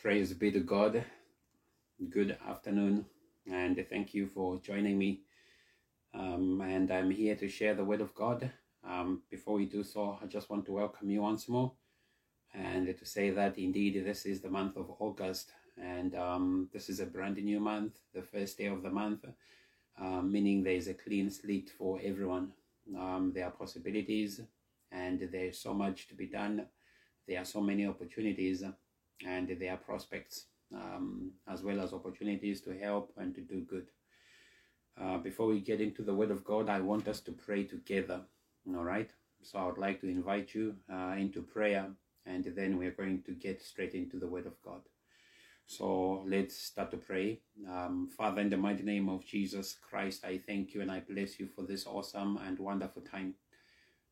Praise be to God. Good afternoon, and thank you for joining me. Um, and I'm here to share the Word of God. Um, before we do so, I just want to welcome you once more and to say that indeed this is the month of August, and um, this is a brand new month, the first day of the month, uh, meaning there is a clean slate for everyone. Um, there are possibilities, and there's so much to be done. There are so many opportunities and their prospects um, as well as opportunities to help and to do good. Uh, before we get into the Word of God, I want us to pray together. All right. So I would like to invite you uh, into prayer, and then we're going to get straight into the Word of God. So let's start to pray. Um, Father, in the mighty name of Jesus Christ, I thank you and I bless you for this awesome and wonderful time.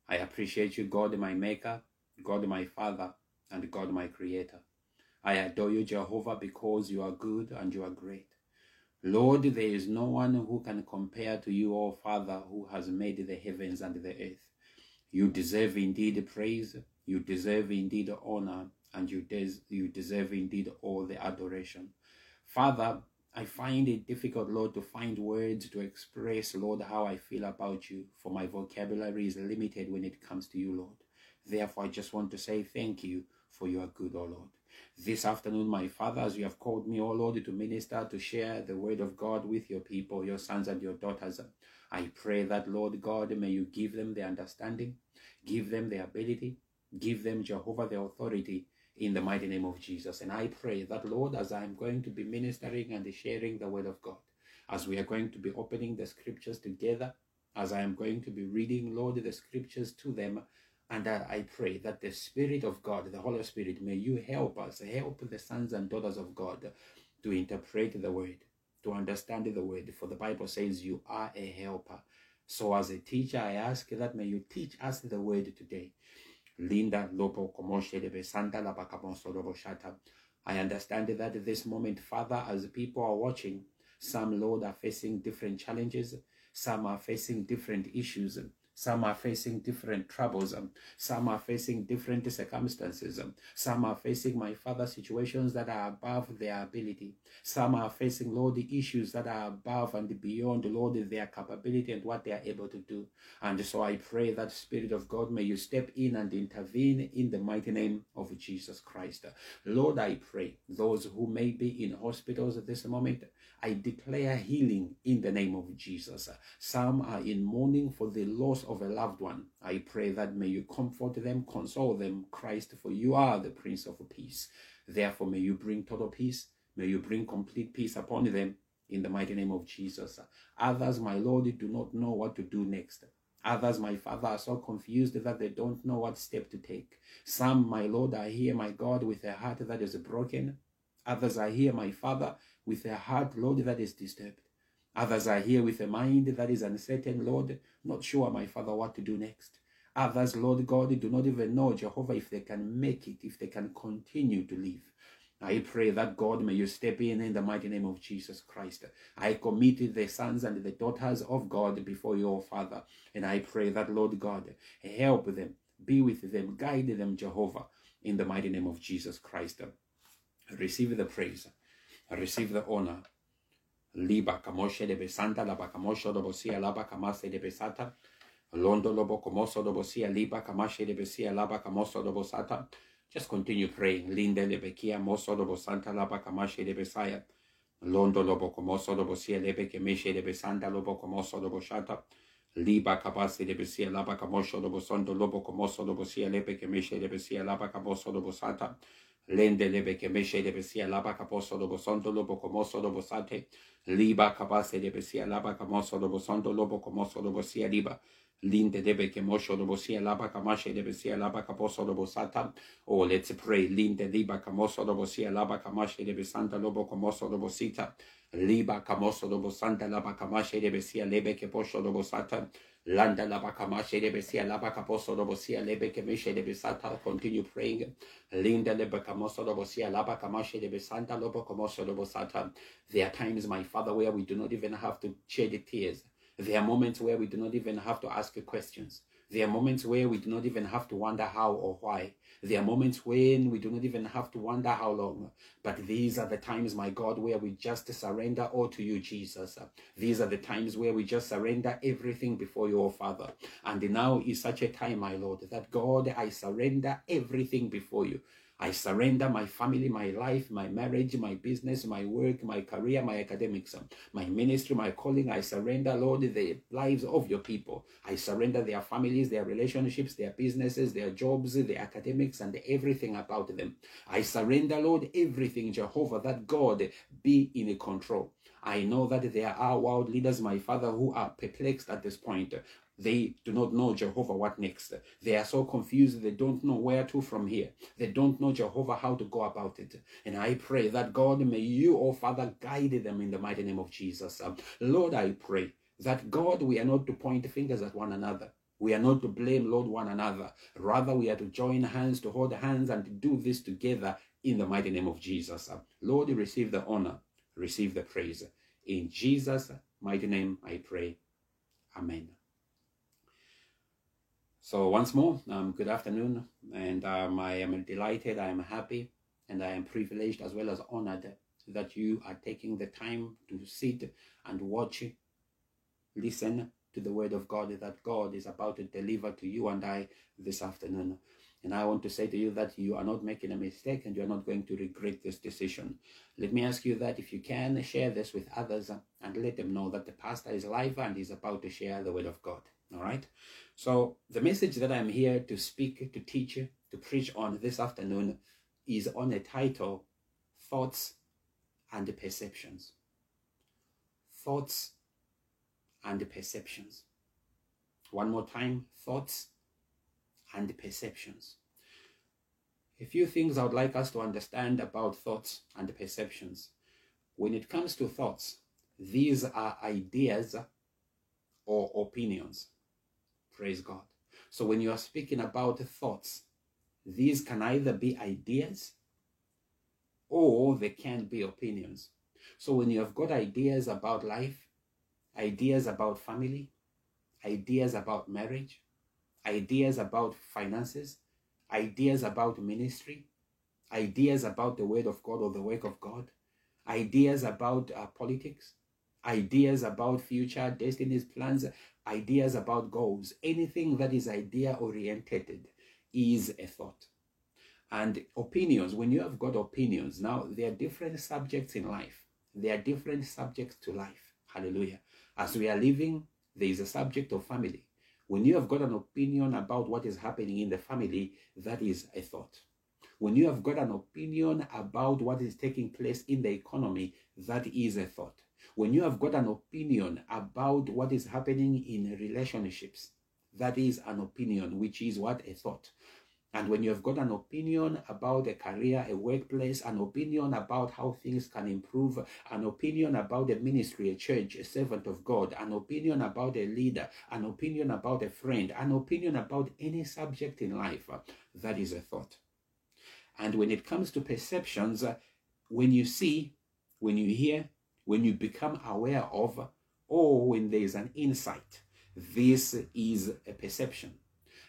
I appreciate you, God, my Maker, God, my Father, and God, my Creator. I adore you, Jehovah, because you are good and you are great. Lord, there is no one who can compare to you, O Father, who has made the heavens and the earth. You deserve indeed praise, you deserve indeed honor, and you, des- you deserve indeed all the adoration. Father, I find it difficult, Lord, to find words to express, Lord, how I feel about you, for my vocabulary is limited when it comes to you, Lord. Therefore, I just want to say thank you for your good, O Lord. This afternoon, my Father, as you have called me, O Lord, to minister, to share the word of God with your people, your sons and your daughters, I pray that, Lord God, may you give them the understanding, give them the ability, give them, Jehovah, the authority in the mighty name of Jesus. And I pray that, Lord, as I'm going to be ministering and sharing the word of God, as we are going to be opening the scriptures together, as I am going to be reading, Lord, the scriptures to them, and uh, I pray that the Spirit of God, the Holy Spirit, may you help us, help the sons and daughters of God to interpret the word, to understand the word. For the Bible says you are a helper. So as a teacher, I ask that may you teach us the word today. Linda Lopo Santa. I understand that at this moment, Father, as people are watching, some, Lord, are facing different challenges, some are facing different issues. Some are facing different troubles. Um, some are facing different circumstances. Um, some are facing, my Father, situations that are above their ability. Some are facing, Lord, the issues that are above and beyond, Lord, their capability and what they are able to do. And so I pray that, Spirit of God, may you step in and intervene in the mighty name of Jesus Christ. Lord, I pray those who may be in hospitals at this moment, I declare healing in the name of Jesus. Some are in mourning for the loss of a loved one. I pray that may you comfort them, console them, Christ, for you are the Prince of Peace. Therefore, may you bring total peace. May you bring complete peace upon them in the mighty name of Jesus. Others, my Lord, do not know what to do next. Others, my Father, are so confused that they don't know what step to take. Some, my Lord, are here, my God, with a heart that is broken. Others are here, my Father, with a heart, Lord, that is disturbed. Others are here with a mind that is uncertain, Lord, not sure, my Father, what to do next. Others, Lord God, do not even know, Jehovah, if they can make it, if they can continue to live. I pray that God may you step in in the mighty name of Jesus Christ. I commit the sons and the daughters of God before your Father. And I pray that, Lord God, help them, be with them, guide them, Jehovah, in the mighty name of Jesus Christ. Receive the praise receive the honor. Liba kamoshe de besanta, la bakamosho do bosia, la bakamase de besata. Londo lobo komoso do bosia, liba kamashe de besia, la bakamoso do bosata. Just continue praying. Linde le bekia moso do bosanta, la bakamashe de besaya. Londo lobo komoso do bosia, lebe kemeshe de besanta, lobo komoso do bosata. Liba kabase de besia, la bakamosho do bosondo, lobo komoso do bosia, lebe kemeshe de besia, la bakamoso do bosata. Lende lebe que meshe de besia laba caposo do bosonto lobo comoso do bosate. Liba capase de besia laba camoso do bosonto lobo comoso do bosia liba. Linde debe que mosho do bosia laba camashe de besia laba caposo do bosata. Oh, let's pray. Linde liba camoso do bosia laba camashe de besanta lobo comoso do bosita. Liba camoso do bosanta laba camashe de besia lebe que posho do bosata. Landa la bakamashe de besia la bakaposo do bosia lebe kemeshe de besata. Continue praying. Linda le bakamoso do bosia la bakamashe de besanta lobo komoso do bosata. There are times, my Father, where we do not even have to shed tears. There are moments where we do not even have to ask questions. There are moments where we do not even have to wonder how or why. There are moments when we do not even have to wonder how long. But these are the times, my God, where we just surrender all to you, Jesus. These are the times where we just surrender everything before your Father. And now is such a time, my Lord, that God, I surrender everything before you. I surrender my family, my life, my marriage, my business, my work, my career, my academics, um, my ministry, my calling. I surrender, Lord, the lives of your people. I surrender their families, their relationships, their businesses, their jobs, their academics, and everything about them. I surrender, Lord, everything, Jehovah, that God be in control. I know that there are world leaders, my Father, who are perplexed at this point. They do not know Jehovah what next. They are so confused. They don't know where to from here. They don't know Jehovah how to go about it. And I pray that God, may you, oh Father, guide them in the mighty name of Jesus. Lord, I pray that God, we are not to point fingers at one another. We are not to blame, Lord, one another. Rather, we are to join hands, to hold hands, and to do this together in the mighty name of Jesus. Lord, receive the honor, receive the praise. In Jesus' mighty name, I pray. Amen. So once more, um, good afternoon, and um, I am delighted, I am happy, and I am privileged as well as honored that you are taking the time to sit and watch, listen to the word of God that God is about to deliver to you and I this afternoon. And I want to say to you that you are not making a mistake and you are not going to regret this decision. Let me ask you that if you can share this with others and let them know that the pastor is live and is about to share the word of God. All right. So the message that I'm here to speak, to teach, to preach on this afternoon is on a title, Thoughts and Perceptions. Thoughts and Perceptions. One more time, thoughts and perceptions. A few things I would like us to understand about thoughts and perceptions. When it comes to thoughts, these are ideas or opinions. Praise God. So when you are speaking about thoughts, these can either be ideas or they can be opinions. So when you have got ideas about life, ideas about family, ideas about marriage, ideas about finances, ideas about ministry, ideas about the word of God or the work of God, ideas about uh, politics, ideas about future destinies, plans, ideas about goals, anything that is idea oriented is a thought. And opinions, when you have got opinions, now there are different subjects in life. There are different subjects to life. Hallelujah. As we are living, there is a subject of family. When you have got an opinion about what is happening in the family, that is a thought. When you have got an opinion about what is taking place in the economy, that is a thought when you have got an opinion about what is happening in relationships, that is an opinion, which is what a thought. And when you have got an opinion about a career, a workplace, an opinion about how things can improve, an opinion about a ministry, a church, a servant of God, an opinion about a leader, an opinion about a friend, an opinion about any subject in life, that is a thought. And when it comes to perceptions, when you see, when you hear, when you become aware of, or when there is an insight. This is a perception.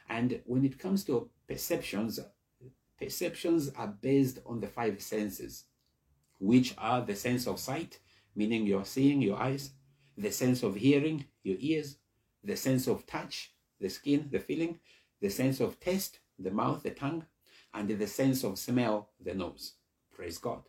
And when it comes to perceptions, perceptions are based on the five senses, which are the sense of sight, meaning you're seeing your eyes, the sense of hearing, your ears, the sense of touch, the skin, the feeling, the sense of taste, the mouth, the tongue, and the sense of smell, the nose. Praise God.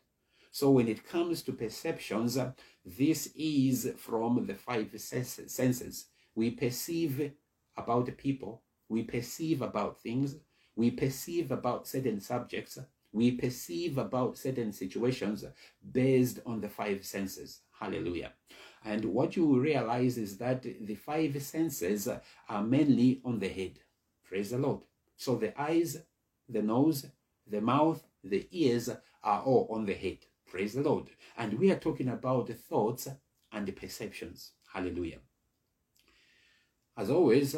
So when it comes to perceptions, this is from the five senses. We perceive about people, we perceive about things, we perceive about certain subjects, we perceive about certain situations based on the five senses. Hallelujah. And what you realize is that the five senses are mainly on the head. Praise the Lord. So the eyes, the nose, the mouth, the ears are all on the head. Praise the Lord. And we are talking about the thoughts and the perceptions. Hallelujah. As always,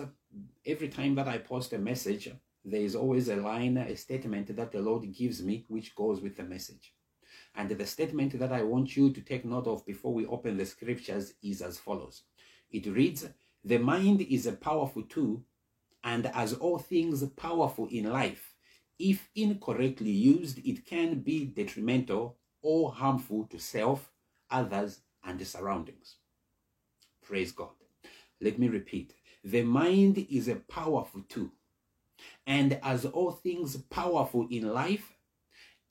every time that I post a message, there is always a line, a statement that the Lord gives me, which goes with the message. And the statement that I want you to take note of before we open the scriptures is as follows. It reads, The mind is a powerful tool And as all things powerful in life, if incorrectly used, it can be detrimental or harmful to self, others, and the surroundings. Praise God. Let me repeat the mind is a powerful tool. And as all things powerful in life,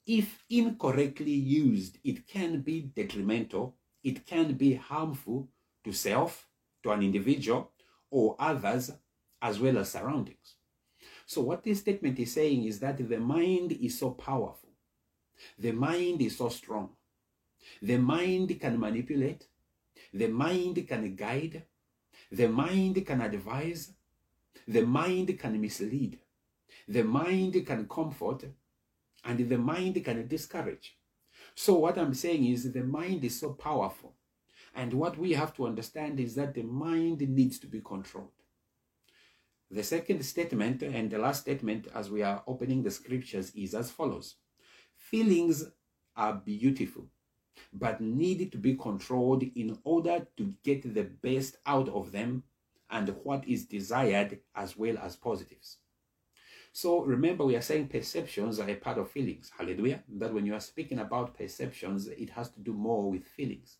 if incorrectly used, it can be detrimental, it can be harmful to self, to an individual, or others, as well as surroundings. So, what this statement is saying is that the mind is so powerful, the mind is so strong, the mind can manipulate, the mind can guide, the mind can advise, the mind can mislead, the mind can comfort, and the mind can discourage. So, what I'm saying is the mind is so powerful. And what we have to understand is that the mind needs to be controlled. The second statement and the last statement, as we are opening the scriptures, is as follows Feelings are beautiful, but need to be controlled in order to get the best out of them and what is desired as well as positives. So remember, we are saying perceptions are a part of feelings. Hallelujah. That when you are speaking about perceptions, it has to do more with feelings.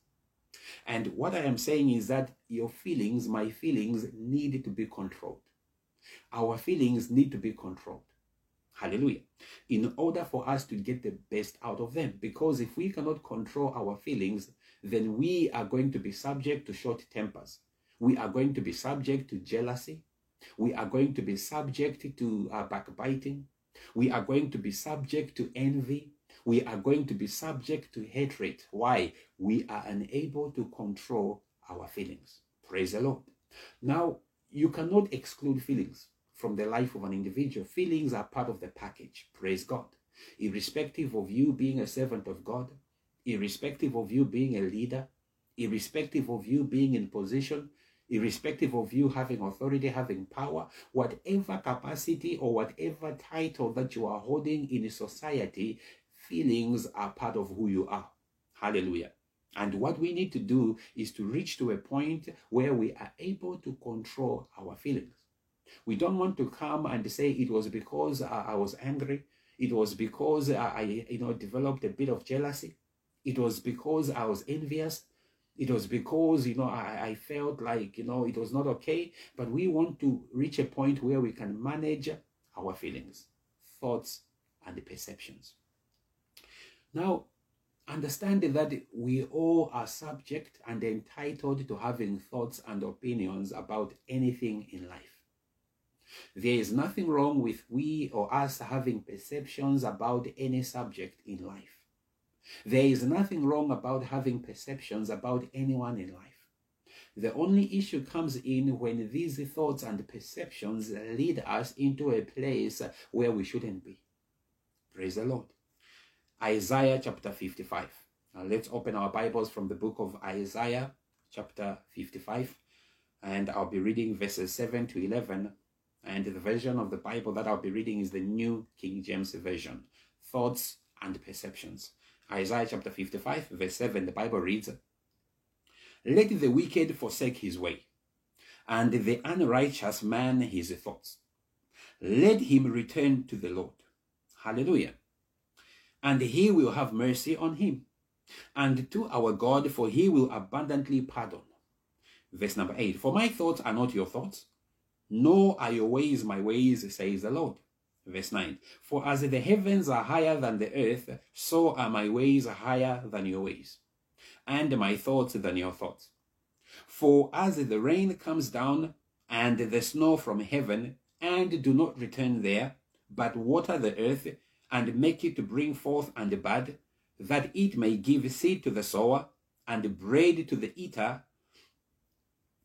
And what I am saying is that your feelings, my feelings, need to be controlled. Our feelings need to be controlled. Hallelujah. In order for us to get the best out of them. Because if we cannot control our feelings, then we are going to be subject to short tempers. We are going to be subject to jealousy. We are going to be subject to uh, backbiting. We are going to be subject to envy. We are going to be subject to hatred. Why? We are unable to control our feelings. Praise the Lord. Now, you cannot exclude feelings from the life of an individual. Feelings are part of the package. Praise God. Irrespective of you being a servant of God, irrespective of you being a leader, irrespective of you being in position, irrespective of you having authority, having power, whatever capacity or whatever title that you are holding in a society, feelings are part of who you are. Hallelujah. And what we need to do is to reach to a point where we are able to control our feelings. We don't want to come and say it was because I was angry. It was because I, you know, developed a bit of jealousy. It was because I was envious. It was because, you know, I, I felt like, you know, it was not okay. But we want to reach a point where we can manage our feelings, thoughts, and perceptions. Now, understanding that we all are subject and entitled to having thoughts and opinions about anything in life. There is nothing wrong with we or us having perceptions about any subject in life. There is nothing wrong about having perceptions about anyone in life. The only issue comes in when these thoughts and perceptions lead us into a place where we shouldn't be. Praise the Lord. Isaiah chapter 55. Now let's open our Bibles from the book of Isaiah chapter 55 and I'll be reading verses 7 to 11 and the version of the Bible that I'll be reading is the New King James Version. Thoughts and perceptions. Isaiah chapter 55, verse 7, the Bible reads Let the wicked forsake his way, and the unrighteous man his thoughts. Let him return to the Lord. Hallelujah. And he will have mercy on him, and to our God, for he will abundantly pardon. Verse number 8 For my thoughts are not your thoughts nor are your ways my ways, says the Lord. Verse 9 For as the heavens are higher than the earth, so are my ways higher than your ways, and my thoughts than your thoughts. For as the rain comes down and the snow from heaven, and do not return there, but water the earth, and make it bring forth and bud, that it may give seed to the sower, and bread to the eater,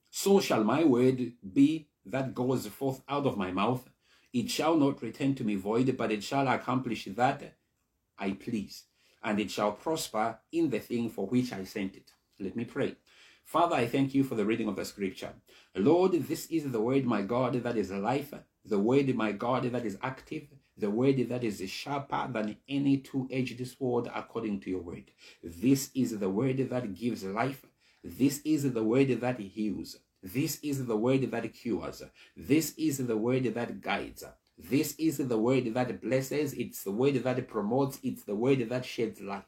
so shall my word be that goes forth out of my mouth, it shall not return to me void, but it shall accomplish that I please, and it shall prosper in the thing for which I sent it. Let me pray. Father, I thank you for the reading of the scripture. Lord, this is the word, my God, that is life, the word, my God, that is active, the word that is sharper than any two edged sword, according to your word. This is the word that gives life. This is the word that heals. This is the word that cures. This is the word that guides. This is the word that blesses. It's the word that promotes. It's the word that sheds light.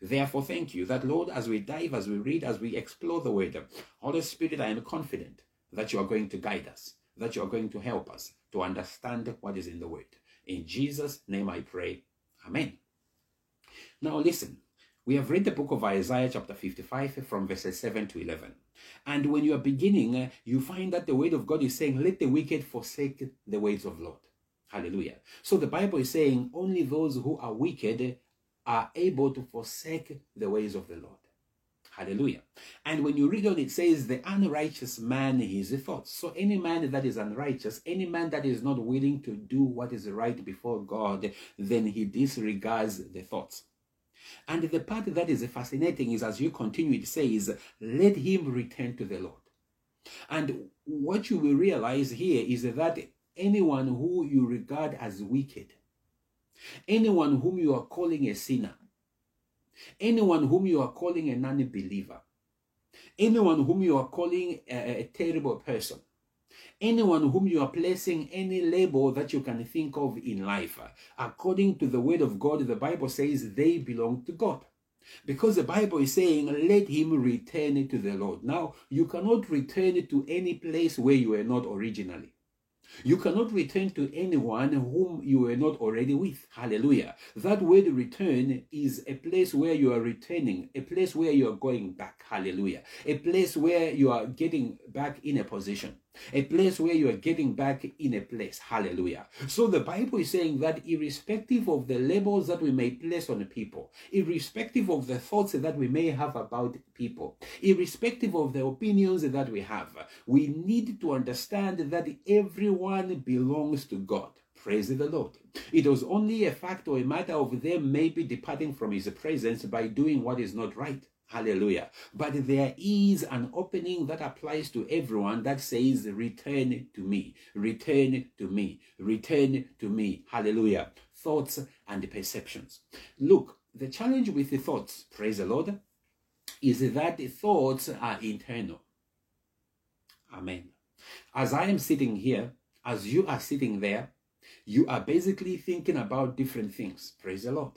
Therefore, thank you that, Lord, as we dive, as we read, as we explore the word, Holy Spirit, I am confident that you are going to guide us, that you are going to help us to understand what is in the word. In Jesus' name I pray. Amen. Now, listen, we have read the book of Isaiah, chapter 55, from verses 7 to 11. And when you are beginning, uh, you find that the word of God is saying, Let the wicked forsake the ways of Lord. Hallelujah. So the Bible is saying, Only those who are wicked are able to forsake the ways of the Lord. Hallelujah. And when you read on, it says, The unrighteous man his thoughts. So any man that is unrighteous, any man that is not willing to do what is right before God, then he disregards the thoughts. And the part that is fascinating is as you continue, it says, Let him return to the Lord. And what you will realize here is that anyone who you regard as wicked, anyone whom you are calling a sinner, anyone whom you are calling a non believer, anyone whom you are calling a, a terrible person, anyone whom you are placing any label that you can think of in life. According to the word of God, the Bible says they belong to God. Because the Bible is saying, let him return to the Lord. Now, you cannot return to any place where you were not originally. You cannot return to anyone whom you were not already with. Hallelujah. That word return is a place where you are returning, a place where you are going back. Hallelujah. A place where you are getting back in a position a place where you are getting back in a place. Hallelujah. So the Bible is saying that irrespective of the labels that we may place on people, irrespective of the thoughts that we may have about people, irrespective of the opinions that we have, we need to understand that everyone belongs to God. Praise the Lord. It was only a fact or a matter of them maybe departing from his presence by doing what is not right. Hallelujah. But there is an opening that applies to everyone that says, Return to me, return to me, return to me. Hallelujah. Thoughts and perceptions. Look, the challenge with the thoughts, praise the Lord, is that the thoughts are internal. Amen. As I am sitting here, as you are sitting there, you are basically thinking about different things. Praise the Lord.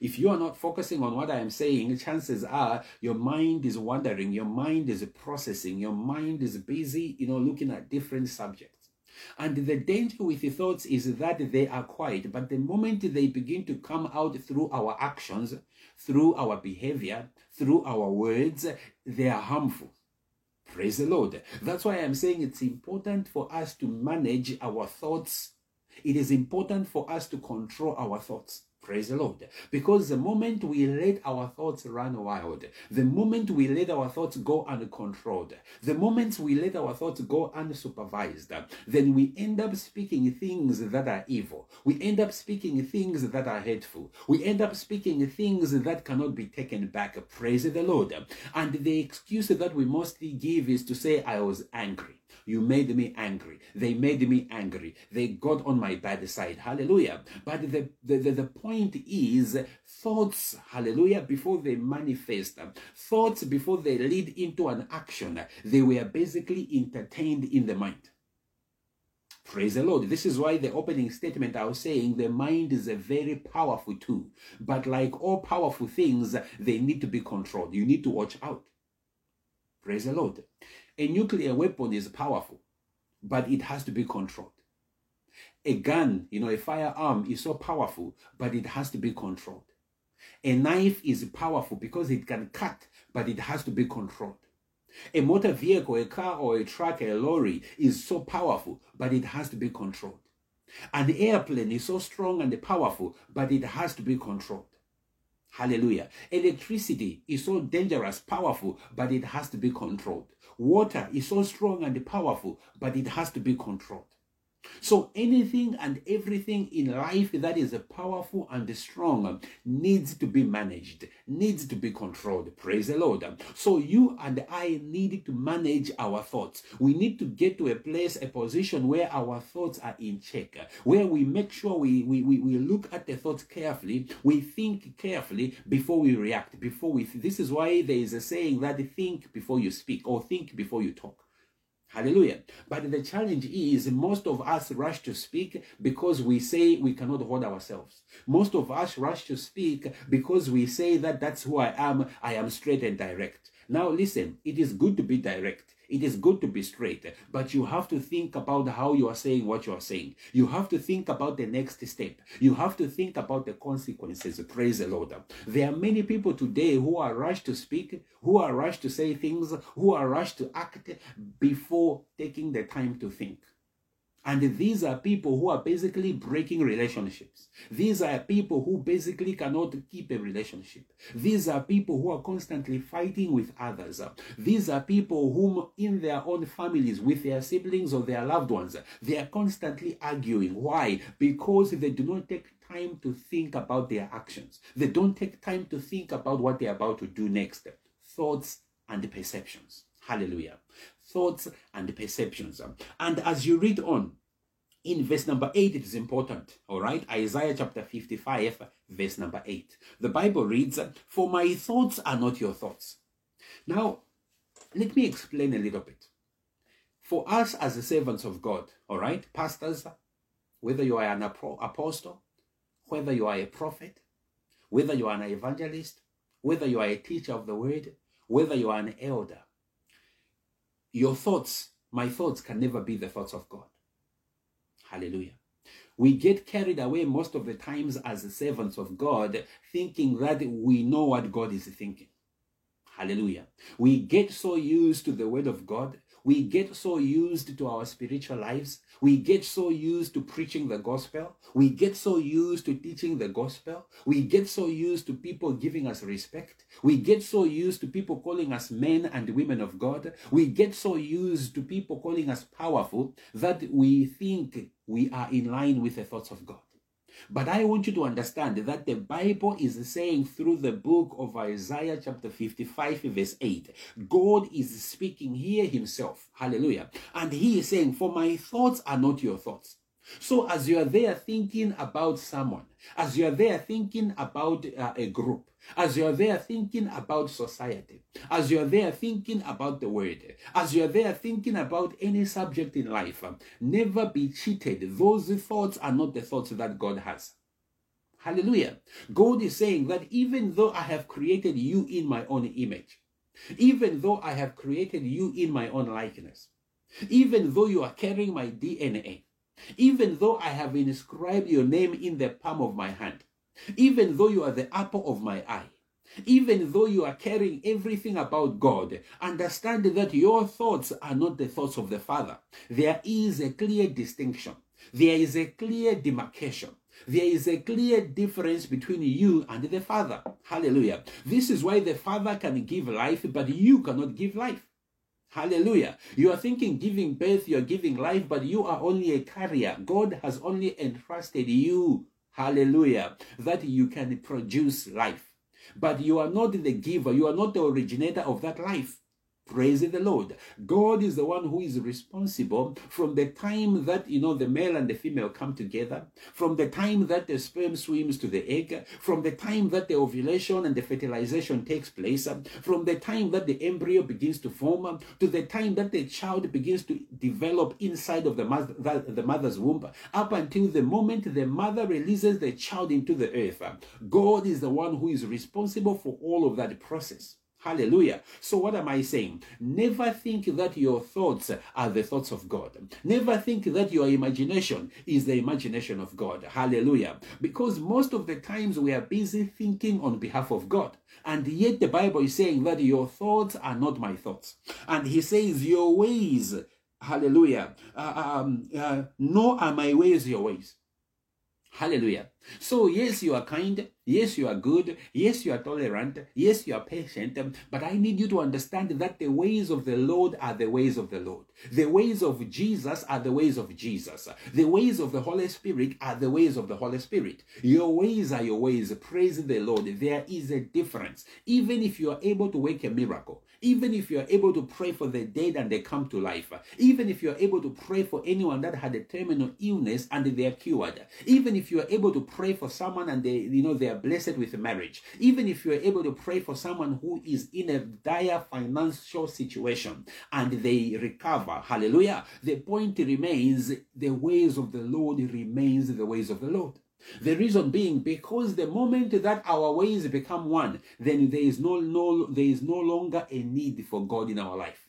If you are not focusing on what I am saying, chances are your mind is wandering, your mind is processing, your mind is busy, you know, looking at different subjects. And the danger with the thoughts is that they are quiet, but the moment they begin to come out through our actions, through our behavior, through our words, they are harmful. Praise the Lord. That's why I'm saying it's important for us to manage our thoughts. It is important for us to control our thoughts. Praise the Lord. Because the moment we let our thoughts run wild, the moment we let our thoughts go uncontrolled, the moment we let our thoughts go unsupervised, then we end up speaking things that are evil. We end up speaking things that are hateful. We end up speaking things that cannot be taken back. Praise the Lord. And the excuse that we mostly give is to say, I was angry. You made me angry. They made me angry. They got on my bad side. Hallelujah. But the, the, the, the point is thoughts, hallelujah, before they manifest, thoughts before they lead into an action, they were basically entertained in the mind. Praise the Lord. This is why the opening statement I was saying the mind is a very powerful tool. But like all powerful things, they need to be controlled. You need to watch out. Praise the Lord. A nuclear weapon is powerful, but it has to be controlled. A gun, you know, a firearm is so powerful, but it has to be controlled. A knife is powerful because it can cut, but it has to be controlled. A motor vehicle, a car or a truck, a lorry is so powerful, but it has to be controlled. An airplane is so strong and powerful, but it has to be controlled. Hallelujah. Electricity is so dangerous, powerful, but it has to be controlled. Water is so strong and powerful, but it has to be controlled. So anything and everything in life that is powerful and strong needs to be managed, needs to be controlled. Praise the Lord. So you and I need to manage our thoughts. We need to get to a place, a position where our thoughts are in check, where we make sure we, we, we, we look at the thoughts carefully, we think carefully before we react, before we, this is why there is a saying that think before you speak or think before you talk. Hallelujah. But the challenge is most of us rush to speak because we say we cannot hold ourselves. Most of us rush to speak because we say that that's who I am. I am straight and direct. Now listen, it is good to be direct. It is good to be straight, but you have to think about how you are saying what you are saying. You have to think about the next step. You have to think about the consequences. Praise the Lord. There are many people today who are rushed to speak, who are rushed to say things, who are rushed to act before taking the time to think. And these are people who are basically breaking relationships. These are people who basically cannot keep a relationship. These are people who are constantly fighting with others. These are people whom, in their own families, with their siblings or their loved ones, they are constantly arguing. Why? Because they do not take time to think about their actions. They don't take time to think about what they're about to do next. Thoughts and perceptions. Hallelujah thoughts, and perceptions. And as you read on, in verse number 8, it is important. All right. Isaiah chapter 55, verse number 8. The Bible reads, For my thoughts are not your thoughts. Now, let me explain a little bit. For us as the servants of God, all right, pastors, whether you are an apostle, whether you are a prophet, whether you are an evangelist, whether you are a teacher of the word, whether you are an elder, your thoughts, my thoughts, can never be the thoughts of God. Hallelujah. We get carried away most of the times as servants of God, thinking that we know what God is thinking. Hallelujah. We get so used to the word of God we get so used to our spiritual lives. We get so used to preaching the gospel. We get so used to teaching the gospel. We get so used to people giving us respect. We get so used to people calling us men and women of God. We get so used to people calling us powerful that we think we are in line with the thoughts of God. But I want you to understand that the Bible is saying through the book of Isaiah, chapter 55, verse 8, God is speaking here himself. Hallelujah. And he is saying, For my thoughts are not your thoughts. So as you are there thinking about someone, as you are there thinking about uh, a group, as you are there thinking about society, as you are there thinking about the word, as you are there thinking about any subject in life, never be cheated. Those thoughts are not the thoughts that God has. Hallelujah. God is saying that even though I have created you in my own image, even though I have created you in my own likeness, even though you are carrying my DNA, even though I have inscribed your name in the palm of my hand, even though you are the apple of my eye, even though you are carrying everything about God, understand that your thoughts are not the thoughts of the Father. There is a clear distinction. There is a clear demarcation. There is a clear difference between you and the Father. Hallelujah. This is why the Father can give life, but you cannot give life. Hallelujah. You are thinking giving birth, you are giving life, but you are only a carrier. God has only entrusted you, hallelujah, that you can produce life. But you are not the giver, you are not the originator of that life. Praise the Lord. God is the one who is responsible from the time that, you know, the male and the female come together, from the time that the sperm swims to the egg, from the time that the ovulation and the fertilization takes place, from the time that the embryo begins to form, to the time that the child begins to develop inside of the, mother, the mother's womb, up until the moment the mother releases the child into the earth. God is the one who is responsible for all of that process. Hallelujah. So, what am I saying? Never think that your thoughts are the thoughts of God. Never think that your imagination is the imagination of God. Hallelujah. Because most of the times we are busy thinking on behalf of God. And yet the Bible is saying that your thoughts are not my thoughts. And He says, Your ways, hallelujah, uh, um, uh, nor are my ways your ways. Hallelujah. So, yes, you are kind. Yes, you are good. Yes, you are tolerant. Yes, you are patient. But I need you to understand that the ways of the Lord are the ways of the Lord. The ways of Jesus are the ways of Jesus. The ways of the Holy Spirit are the ways of the Holy Spirit. Your ways are your ways. Praise the Lord. There is a difference. Even if you are able to work a miracle, even if you are able to pray for the dead and they come to life, even if you are able to pray for anyone that had a terminal illness and they are cured, even if you are able to pray for someone and they, you know, they are blessed with marriage, even if you are able to pray for someone who is in a dire financial situation and they recover, hallelujah, the point remains the ways of the Lord remains the ways of the Lord. The reason being because the moment that our ways become one, then there is no, no there is no longer a need for God in our life.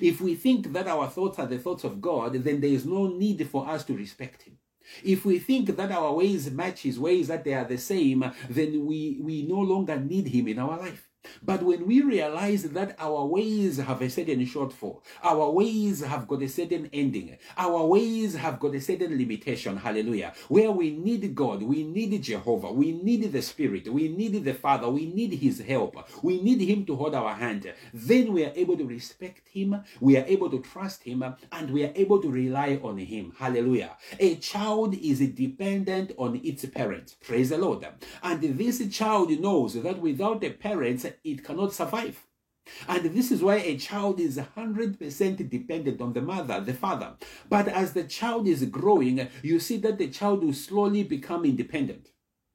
If we think that our thoughts are the thoughts of God, then there is no need for us to respect Him. If we think that our ways match His ways, that they are the same, then we, we no longer need Him in our life. But when we realize that our ways have a certain shortfall, our ways have got a certain ending, our ways have got a certain limitation, hallelujah, where we need God, we need Jehovah, we need the Spirit, we need the Father, we need His help, we need Him to hold our hand, then we are able to respect Him, we are able to trust Him, and we are able to rely on Him, hallelujah. A child is dependent on its parents, praise the Lord. And this child knows that without the parents, it cannot survive. And this is why a child is 100% dependent on the mother, the father. But as the child is growing, you see that the child will slowly become independent.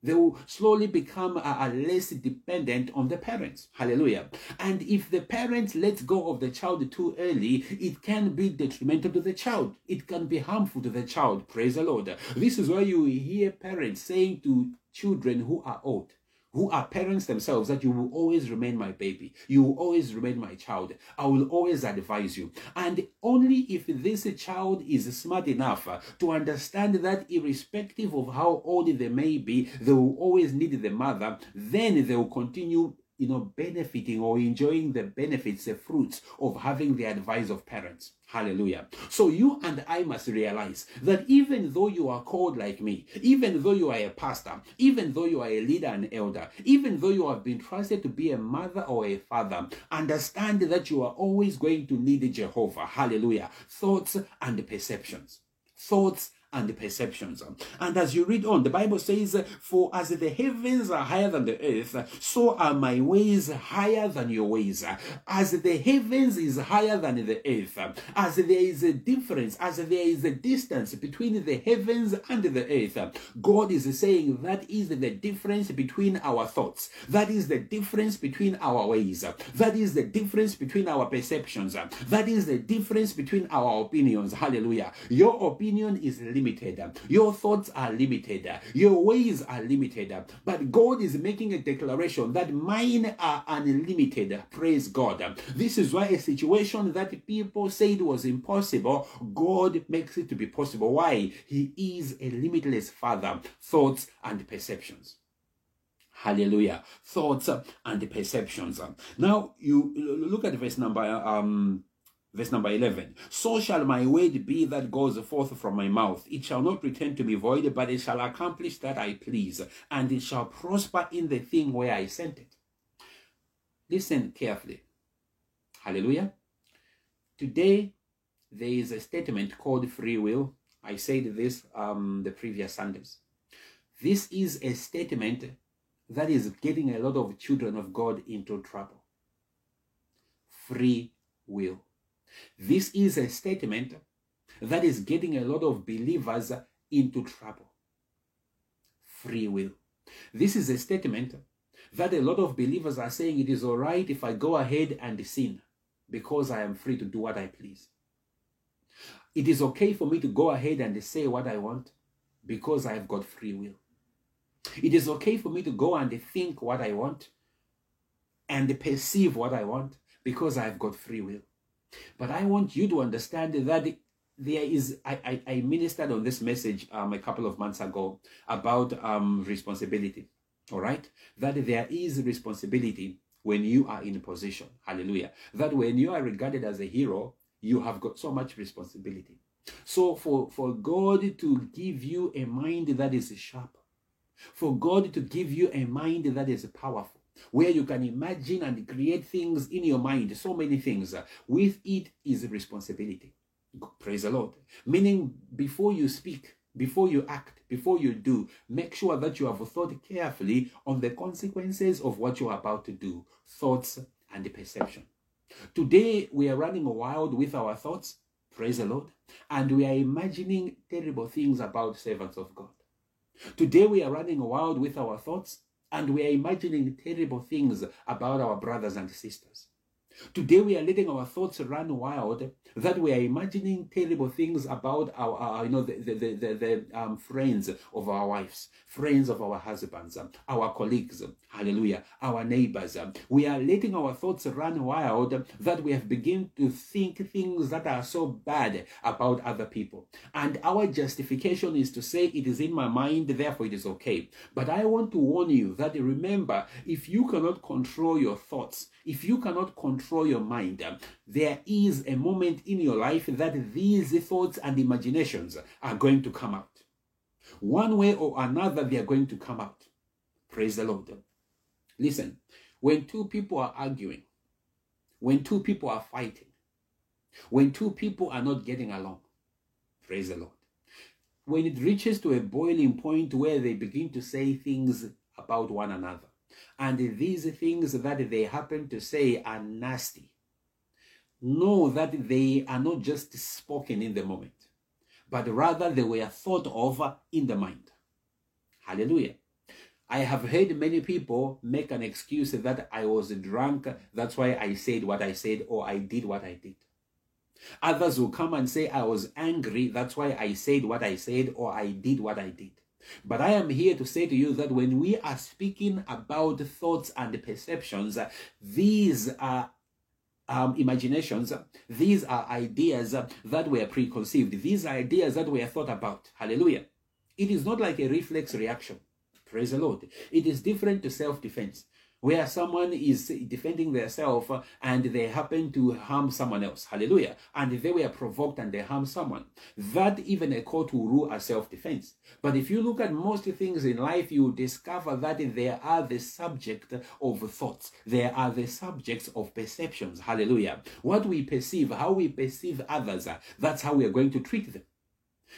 They will slowly become uh, less dependent on the parents. Hallelujah. And if the parents let go of the child too early, it can be detrimental to the child. It can be harmful to the child. Praise the Lord. This is why you hear parents saying to children who are old, who are parents themselves that you will always remain my baby. You will always remain my child. I will always advise you. And only if this child is smart enough to understand that irrespective of how old they may be, they will always need the mother, then they will continue you know, benefiting or enjoying the benefits, the fruits of having the advice of parents. Hallelujah. So you and I must realize that even though you are called like me, even though you are a pastor, even though you are a leader and elder, even though you have been trusted to be a mother or a father, understand that you are always going to need Jehovah. Hallelujah. Thoughts and perceptions. Thoughts and perceptions. And as you read on, the Bible says, For as the heavens are higher than the earth, so are my ways higher than your ways. As the heavens is higher than the earth, as there is a difference, as there is a distance between the heavens and the earth, God is saying that is the difference between our thoughts. That is the difference between our ways. That is the difference between our perceptions. That is the difference between our opinions. Hallelujah. Your opinion is limited. Your thoughts are limited. Your ways are limited. But God is making a declaration that mine are unlimited. Praise God. This is why a situation that people said was impossible, God makes it to be possible. Why? He is a limitless Father. Thoughts and perceptions. Hallelujah. Thoughts and perceptions. Now you look at verse number um Verse number 11. So shall my word be that goes forth from my mouth. It shall not return to me void, but it shall accomplish that I please, and it shall prosper in the thing where I sent it. Listen carefully. Hallelujah. Today, there is a statement called free will. I said this um, the previous Sundays. This is a statement that is getting a lot of children of God into trouble. Free will. This is a statement that is getting a lot of believers into trouble. Free will. This is a statement that a lot of believers are saying it is all right if I go ahead and sin because I am free to do what I please. It is okay for me to go ahead and say what I want because I have got free will. It is okay for me to go and think what I want and perceive what I want because I've got free will. But I want you to understand that there is I, I, I ministered on this message um, a couple of months ago about um, responsibility all right? That there is responsibility when you are in a position hallelujah. That when you are regarded as a hero you have got so much responsibility. So for for god to give you a mind that is sharp for god to give you a mind that is powerful where you can imagine and create things in your mind, so many things. With it is responsibility. Praise the Lord. Meaning, before you speak, before you act, before you do, make sure that you have thought carefully on the consequences of what you're about to do, thoughts and perception. Today, we are running wild with our thoughts, praise the Lord, and we are imagining terrible things about servants of God. Today we are running wild with our thoughts and we are imagining terrible things about our brothers and sisters. Today we are letting our thoughts run wild that we are imagining terrible things about our, our you know, the, the, the, the, um, friends of our wives, friends of our husbands, um, our colleagues, hallelujah, our neighbors. Um. We are letting our thoughts run wild that we have begun to think things that are so bad about other people. And our justification is to say it is in my mind, therefore it is okay. But I want to warn you that remember, if you cannot control your thoughts, if you cannot control your mind, there is a moment in your life that these thoughts and imaginations are going to come out. One way or another, they are going to come out. Praise the Lord. Listen, when two people are arguing, when two people are fighting, when two people are not getting along, praise the Lord. When it reaches to a boiling point where they begin to say things about one another, and these things that they happen to say are nasty, know that they are not just spoken in the moment, but rather they were thought of in the mind. Hallelujah. I have heard many people make an excuse that I was drunk, that's why I said what I said, or I did what I did. Others will come and say I was angry, that's why I said what I said, or I did what I did. But I am here to say to you that when we are speaking about thoughts and perceptions, these are um, imaginations, these are ideas that were preconceived, these are ideas that were thought about. Hallelujah. It is not like a reflex reaction. Praise the Lord. It is different to self defense where someone is defending themselves and they happen to harm someone else. Hallelujah. And they were provoked and they harm someone. That even a court will rule as self-defense. But if you look at most things in life, you discover that they are the subject of thoughts. They are the subjects of perceptions. Hallelujah. What we perceive, how we perceive others, that's how we are going to treat them.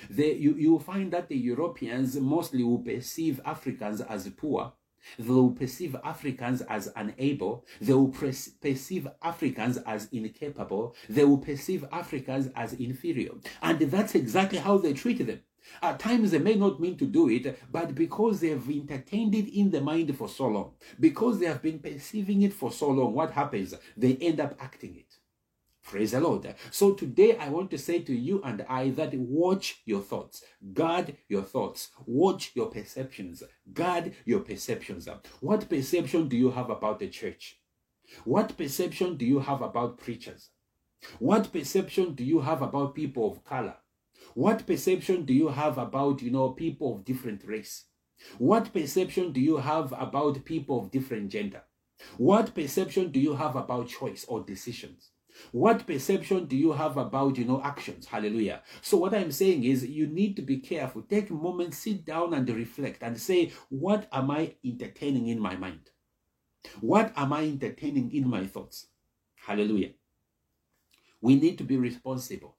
You, you will find that the Europeans mostly will perceive Africans as poor they will perceive Africans as unable. They will perceive Africans as incapable. They will perceive Africans as inferior. And that's exactly how they treat them. At times they may not mean to do it, but because they have entertained it in the mind for so long, because they have been perceiving it for so long, what happens? They end up acting it. Praise the Lord. So today I want to say to you and I that watch your thoughts, guard your thoughts, watch your perceptions, guard your perceptions. What perception do you have about the church? What perception do you have about preachers? What perception do you have about people of color? What perception do you have about, you know, people of different race? What perception do you have about people of different gender? What perception do you have about choice or decisions? What perception do you have about, you know, actions? Hallelujah. So what I'm saying is you need to be careful. Take a moment, sit down and reflect and say, what am I entertaining in my mind? What am I entertaining in my thoughts? Hallelujah. We need to be responsible.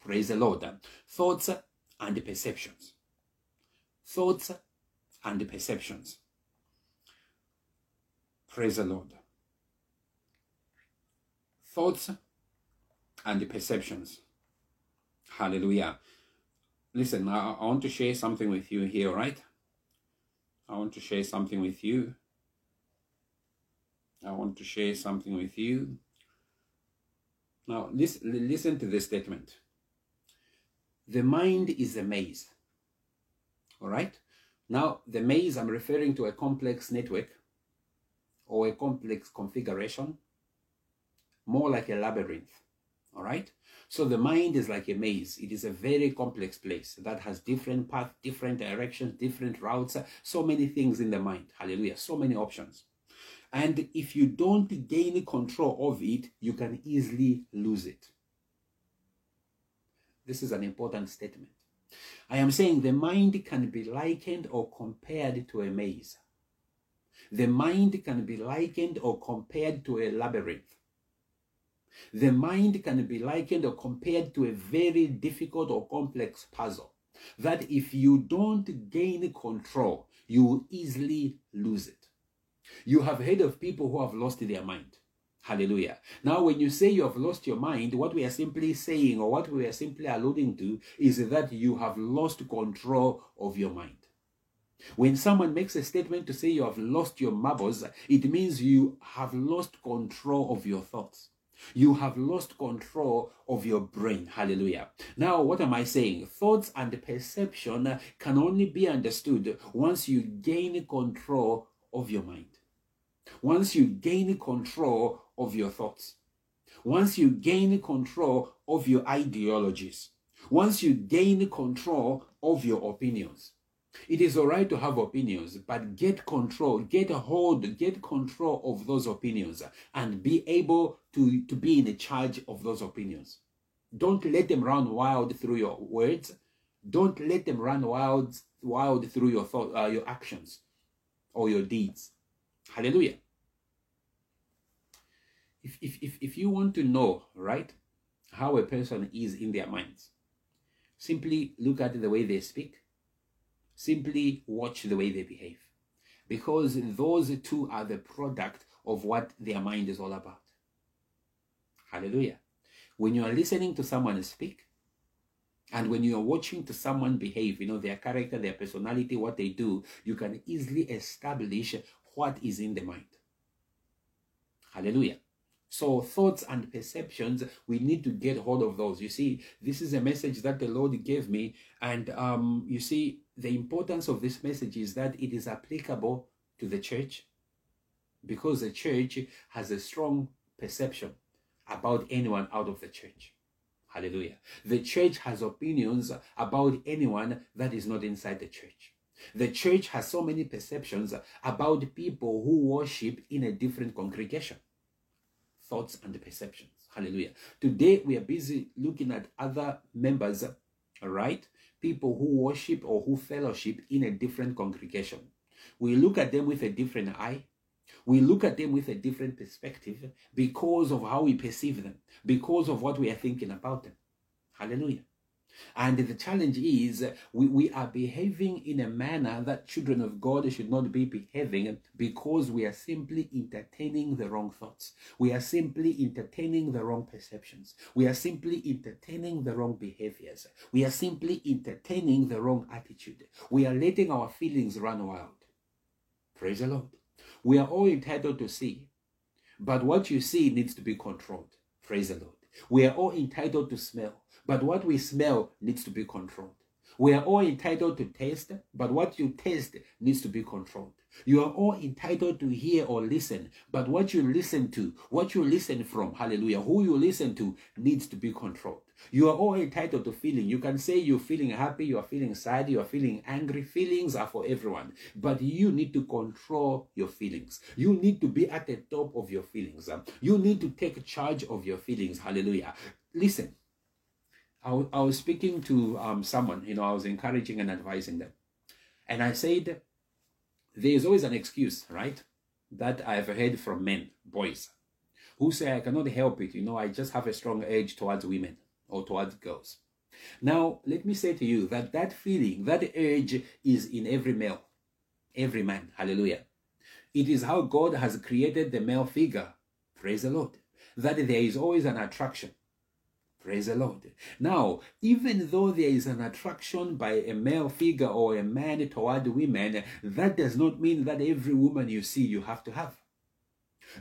Praise the Lord. Thoughts and perceptions. Thoughts and perceptions. Praise the Lord thoughts and the perceptions. Hallelujah. Listen, I, I want to share something with you here, right? I want to share something with you. I want to share something with you. Now, listen, listen to this statement. The mind is a maze. All right? Now, the maze, I'm referring to a complex network or a complex configuration more like a labyrinth. All right? So the mind is like a maze. It is a very complex place that has different paths, different directions, different routes, so many things in the mind. Hallelujah. So many options. And if you don't gain control of it, you can easily lose it. This is an important statement. I am saying the mind can be likened or compared to a maze. The mind can be likened or compared to a labyrinth. The mind can be likened or compared to a very difficult or complex puzzle that if you don't gain control, you will easily lose it. You have heard of people who have lost their mind. Hallelujah. Now, when you say you have lost your mind, what we are simply saying or what we are simply alluding to is that you have lost control of your mind. When someone makes a statement to say you have lost your marbles, it means you have lost control of your thoughts. You have lost control of your brain. Hallelujah. Now, what am I saying? Thoughts and perception can only be understood once you gain control of your mind. Once you gain control of your thoughts. Once you gain control of your ideologies. Once you gain control of your opinions. It is all right to have opinions, but get control, get a hold, get control of those opinions and be able to, to be in charge of those opinions. Don't let them run wild through your words. Don't let them run wild, wild through your thought, uh, your actions or your deeds. Hallelujah. If, if, if, if you want to know, right, how a person is in their minds, simply look at the way they speak, Simply watch the way they behave. Because those two are the product of what their mind is all about. Hallelujah. When you are listening to someone speak, and when you are watching to someone behave, you know, their character, their personality, what they do, you can easily establish what is in the mind. Hallelujah. So, thoughts and perceptions, we need to get hold of those. You see, this is a message that the Lord gave me. And um, you see, the importance of this message is that it is applicable to the church because the church has a strong perception about anyone out of the church. Hallelujah. The church has opinions about anyone that is not inside the church. The church has so many perceptions about people who worship in a different congregation. Thoughts and perceptions. Hallelujah. Today we are busy looking at other members, right, people who worship or who fellowship in a different congregation. We look at them with a different eye. We look at them with a different perspective because of how we perceive them, because of what we are thinking about them. Hallelujah. And the challenge is we, we are behaving in a manner that children of God should not be behaving because we are simply entertaining the wrong thoughts. We are simply entertaining the wrong perceptions. We are simply entertaining the wrong behaviors. We are simply entertaining the wrong attitude. We are letting our feelings run wild. Praise the Lord. We are all entitled to see, but what you see needs to be controlled. Praise the Lord. We are all entitled to smell, but what we smell needs to be controlled. We are all entitled to taste, but what you taste needs to be controlled. You are all entitled to hear or listen, but what you listen to, what you listen from, hallelujah, who you listen to needs to be controlled. You are all entitled to feeling. You can say you're feeling happy, you are feeling sad, you are feeling angry. Feelings are for everyone, but you need to control your feelings. You need to be at the top of your feelings. You need to take charge of your feelings. Hallelujah. Listen, I, I was speaking to um, someone, you know, I was encouraging and advising them. And I said, there is always an excuse, right? That I've heard from men, boys, who say, I cannot help it. You know, I just have a strong edge towards women or towards girls. Now, let me say to you that that feeling, that urge is in every male, every man. Hallelujah. It is how God has created the male figure. Praise the Lord. That there is always an attraction. Praise the Lord. Now, even though there is an attraction by a male figure or a man toward women, that does not mean that every woman you see you have to have.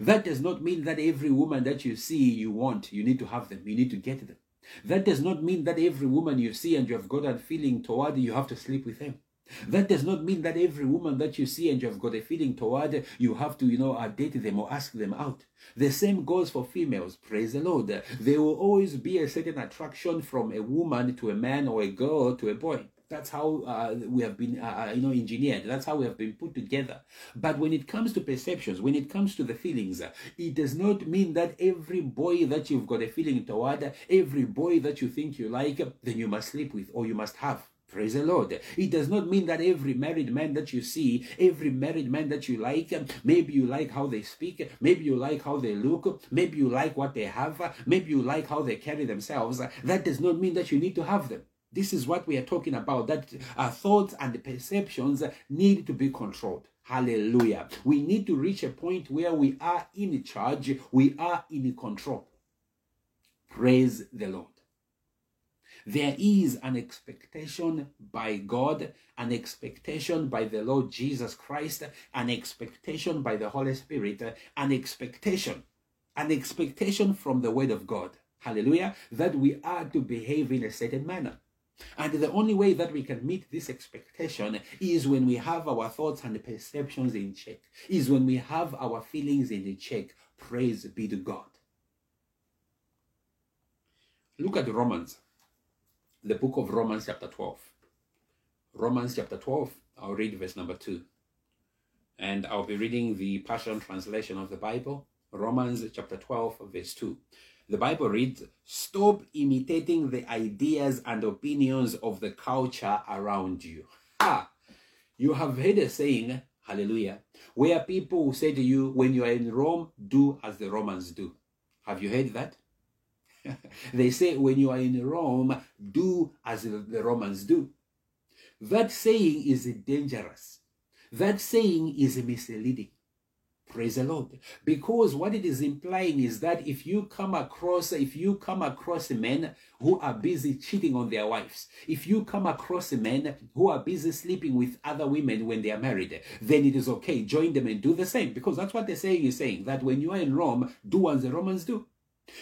That does not mean that every woman that you see you want, you need to have them, you need to get them. That does not mean that every woman you see and you have got a feeling toward, you have to sleep with them. That does not mean that every woman that you see and you have got a feeling toward, you have to, you know, date them or ask them out. The same goes for females. Praise the Lord. There will always be a certain attraction from a woman to a man or a girl to a boy. That's how uh, we have been, uh, uh you know, engineered. That's how we have been put together. But when it comes to perceptions, when it comes to the feelings, it does not mean that every boy that you've got a feeling toward, every boy that you think you like, then you must sleep with or you must have. Praise the Lord. It does not mean that every married man that you see, every married man that you like, maybe you like how they speak, maybe you like how they look, maybe you like what they have, maybe you like how they carry themselves. That does not mean that you need to have them. This is what we are talking about that our thoughts and perceptions need to be controlled. Hallelujah. We need to reach a point where we are in charge, we are in control. Praise the Lord. There is an expectation by God, an expectation by the Lord Jesus Christ, an expectation by the Holy Spirit, an expectation, an expectation from the Word of God. Hallelujah. That we are to behave in a certain manner. And the only way that we can meet this expectation is when we have our thoughts and perceptions in check, is when we have our feelings in check. Praise be to God. Look at Romans, the book of Romans, chapter 12. Romans, chapter 12, I'll read verse number 2. And I'll be reading the Passion Translation of the Bible, Romans, chapter 12, verse 2. The Bible reads, Stop imitating the ideas and opinions of the culture around you. Ah, you have heard a saying, hallelujah, where people say to you, When you are in Rome, do as the Romans do. Have you heard that? they say, When you are in Rome, do as the Romans do. That saying is dangerous. That saying is misleading. Praise the Lord. Because what it is implying is that if you come across, if you come across men who are busy cheating on their wives, if you come across men who are busy sleeping with other women when they are married, then it is okay. Join them and do the same. Because that's what the saying is saying, that when you are in Rome, do as the Romans do.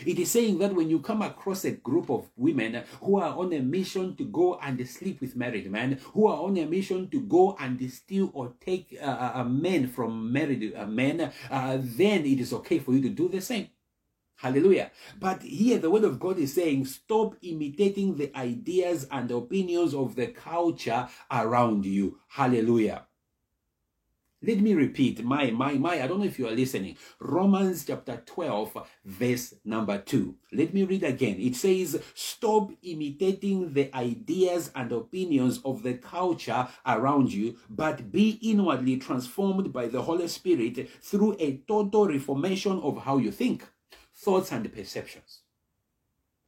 It is saying that when you come across a group of women who are on a mission to go and sleep with married men, who are on a mission to go and steal or take uh, uh, uh men from married uh, men, uh, then it is okay for you to do the same. Hallelujah. But here the word of God is saying, stop imitating the ideas and opinions of the culture around you. Hallelujah. Let me repeat my, my, my, I don't know if you are listening. Romans chapter 12, verse number 2. Let me read again. It says, Stop imitating the ideas and opinions of the culture around you, but be inwardly transformed by the Holy Spirit through a total reformation of how you think, thoughts, and perceptions.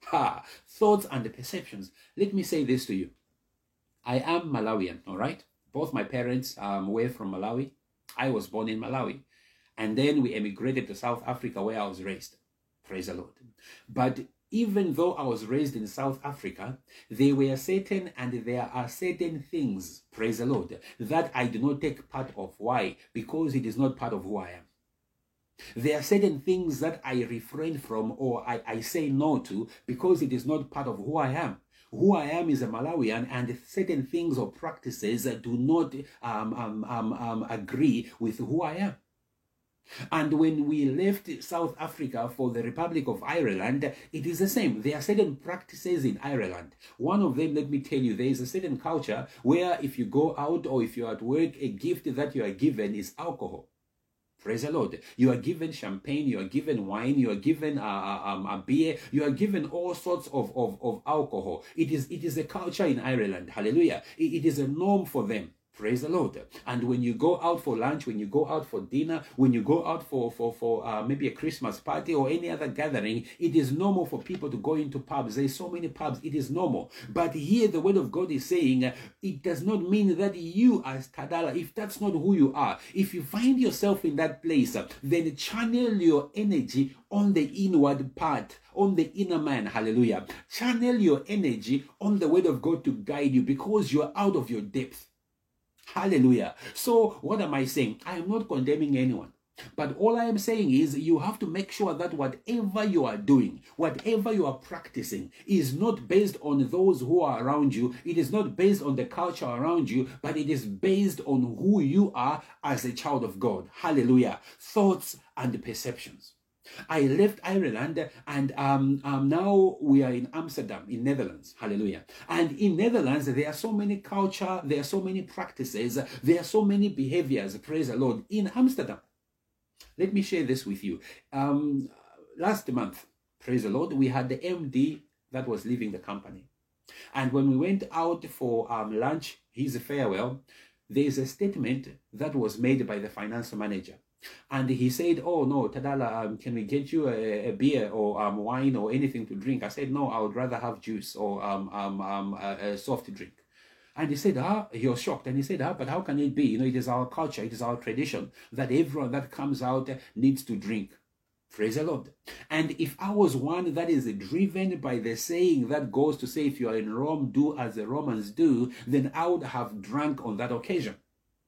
Ha! Thoughts and perceptions. Let me say this to you. I am Malawian, all right? Both my parents um, were from Malawi. I was born in Malawi. And then we emigrated to South Africa where I was raised. Praise the Lord. But even though I was raised in South Africa, there were certain and there are certain things, praise the Lord, that I do not take part of. Why? Because it is not part of who I am. There are certain things that I refrain from or I, I say no to because it is not part of who I am who I am is a Malawian, and certain things or practices do not um, um, um, um, agree with who I am. And when we left South Africa for the Republic of Ireland, it is the same. There are certain practices in Ireland. One of them, let me tell you, there is a certain culture where if you go out or if you're at work, a gift that you are given is alcohol. Praise the Lord. You are given champagne, you are given wine, you are given uh, uh, um, a beer, you are given all sorts of, of, of alcohol. It is, it is a culture in Ireland. Hallelujah. it, it is a norm for them. Praise the Lord. And when you go out for lunch, when you go out for dinner, when you go out for for for uh, maybe a Christmas party or any other gathering, it is normal for people to go into pubs. There's so many pubs. It is normal. But here, the Word of God is saying it does not mean that you, as Tadala, if that's not who you are, if you find yourself in that place, then channel your energy on the inward part, on the inner man. Hallelujah. Channel your energy on the Word of God to guide you because you're out of your depth. Hallelujah. So, what am I saying? I am not condemning anyone. But all I am saying is you have to make sure that whatever you are doing, whatever you are practicing, is not based on those who are around you. It is not based on the culture around you, but it is based on who you are as a child of God. Hallelujah. Thoughts and perceptions. I left Ireland and um, um, now we are in Amsterdam, in Netherlands. Hallelujah. And in Netherlands, there are so many culture, there are so many practices, there are so many behaviors, praise the Lord, in Amsterdam. Let me share this with you. Um, last month, praise the Lord, we had the MD that was leaving the company. And when we went out for um, lunch, his farewell, there is a statement that was made by the finance manager. And he said, Oh, no, Tadala, um, can we get you a, a, beer or um, wine or anything to drink? I said, No, I would rather have juice or um, um, um, a, a soft drink. And he said, ah, he was shocked. And he said, ah, but how can it be? You know, it is our culture, it is our tradition that everyone that comes out needs to drink. Praise the Lord. And if I was one that is driven by the saying that goes to say, if you are in Rome, do as the Romans do, then I would have drunk on that occasion.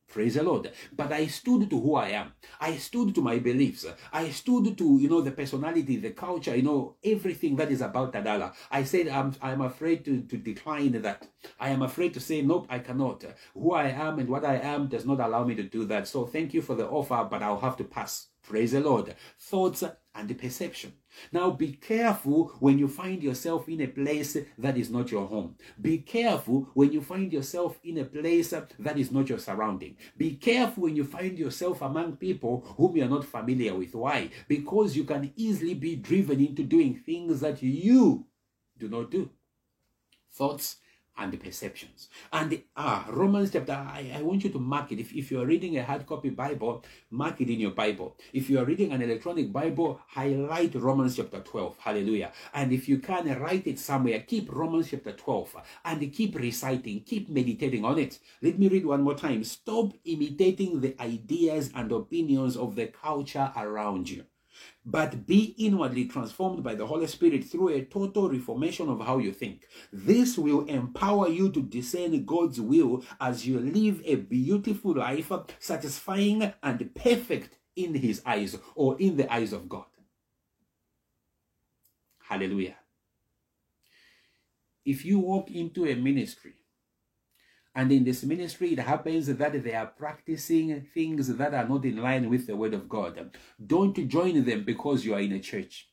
Praise the Lord. But I stood to who I am. I stood to my beliefs. I stood to, you know, the personality, the culture, you know, everything that is about Tadala. I said, I'm, I'm afraid to, to decline that. I am afraid to say, nope, I cannot. Who I am and what I am does not allow me to do that. So thank you for the offer, but I'll have to pass. Praise the Lord. Thoughts and perception. Now be careful when you find yourself in a place that is not your home. Be careful when you find yourself in a place that is not your surrounding. Be careful when you find yourself among people whom you are not familiar with. Why? Because you can easily be driven into doing things that you do not do. Thoughts and the perceptions. And ah, Romans chapter, I, I want you to mark it. If, if you are reading a hard copy Bible, mark it in your Bible. If you are reading an electronic Bible, highlight Romans chapter 12. Hallelujah. And if you can write it somewhere, keep Romans chapter 12 and keep reciting, keep meditating on it. Let me read one more time. Stop imitating the ideas and opinions of the culture around you but be inwardly transformed by the Holy Spirit through a total reformation of how you think. This will empower you to discern God's will as you live a beautiful life, satisfying and perfect in His eyes or in the eyes of God. Hallelujah. If you walk into a ministry and in this ministry, it happens that they are practicing things that are not in line with the word of God. Don't join them because you are in a church.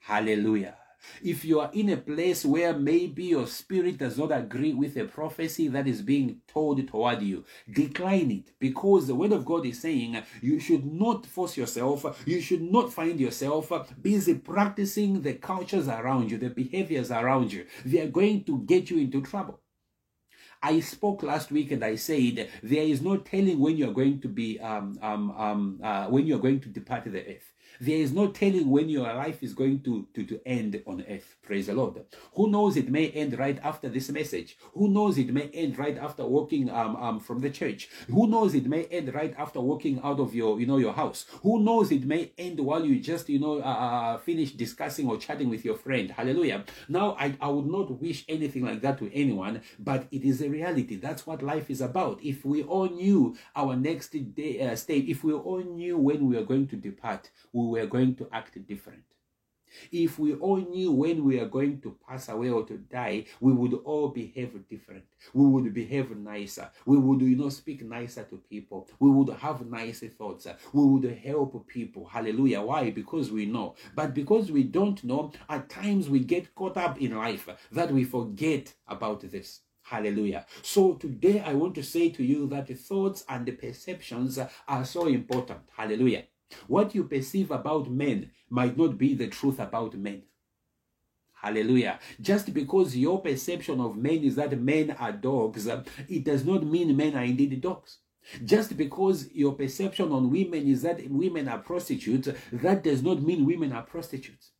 Hallelujah. If you are in a place where maybe your spirit does not agree with a prophecy that is being told toward you, decline it because the word of God is saying you should not force yourself, you should not find yourself busy practicing the cultures around you, the behaviors around you. They are going to get you into trouble. I spoke last week and I said there is no telling when you are going to be um, um, um, uh, when you are going to depart the earth. There is no telling when your life is going to, to, to end on earth. Praise the Lord. Who knows it may end right after this message? Who knows it may end right after walking um, um, from the church? Who knows it may end right after walking out of your, you know, your house? Who knows it may end while you just, you know, uh, uh, uh finish discussing or chatting with your friend? Hallelujah. Now, I, I would not wish anything like that to anyone, but it is a reality. That's what life is about. If we all knew our next day, uh, state, if we all knew when we are going to depart, we were going to act different. If we all knew when we are going to pass away or to die, we would all behave different. We would behave nicer. We would, you know, speak nicer to people. We would have nicer thoughts. We would help people. Hallelujah. Why? Because we know. But because we don't know, at times we get caught up in life that we forget about this. Hallelujah. So today I want to say to you that the thoughts and the perceptions are so important. Hallelujah. What you perceive about men might not be the truth about men. Hallelujah. Just because your perception of men is that men are dogs, it does not mean men are indeed dogs. Just because your perception on women is that women are prostitutes, that does not mean women are prostitutes.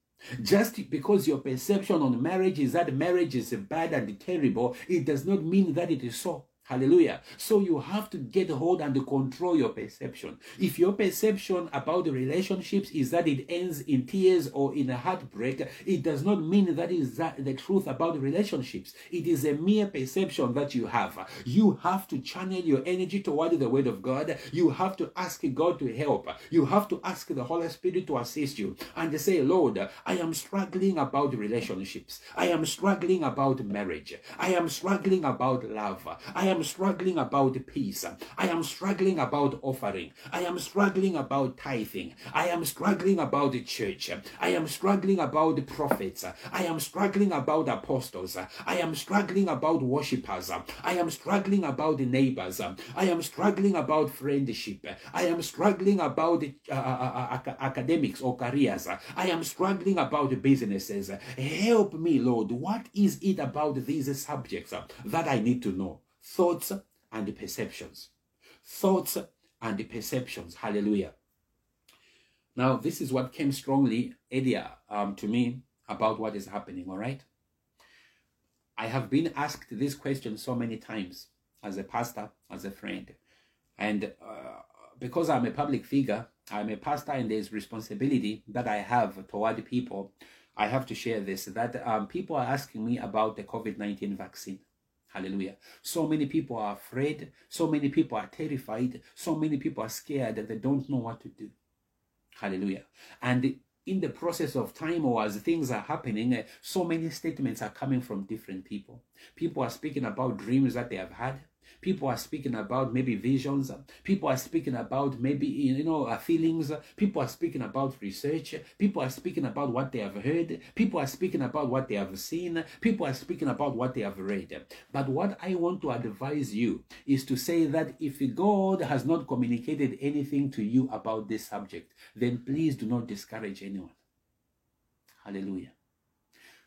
Just because your perception on marriage is that marriage is bad and terrible, it does not mean that it is so. Hallelujah. So you have to get hold and control your perception. If your perception about the relationships is that it ends in tears or in a heartbreak, it does not mean that is that the truth about the relationships. It is a mere perception that you have. You have to channel your energy toward the word of God. You have to ask God to help. You have to ask the Holy Spirit to assist you and say, Lord, I am struggling about relationships. I am struggling about marriage. I am struggling about love. I am am struggling about peace. I am struggling about offering. I am struggling about tithing. I am struggling about the church. I am struggling about the prophets. I am struggling about apostles. I am struggling about worshippers. I am struggling about the neighbors. I am struggling about friendship. I am struggling about uh, uh, uh, academics or careers. I am struggling about businesses. Help me, Lord. What is it about these subjects that I need to know? Thoughts and perceptions. Thoughts and perceptions. Hallelujah. Now, this is what came strongly earlier um, to me about what is happening, all right? I have been asked this question so many times as a pastor, as a friend. And uh, because I'm a public figure, I'm a pastor and there's responsibility that I have toward people. I have to share this that um, people are asking me about the COVID 19 vaccine. Hallelujah. So many people are afraid. So many people are terrified. So many people are scared that they don't know what to do. Hallelujah. And in the process of time or as things are happening, so many statements are coming from different people. People are speaking about dreams that they have had. People are speaking about maybe visions. People are speaking about maybe, you know, uh, feelings. People are speaking about research. People are speaking about what they have heard. People are speaking about what they have seen. People are speaking about what they have read. But what I want to advise you is to say that if God has not communicated anything to you about this subject, then please do not discourage anyone. Hallelujah.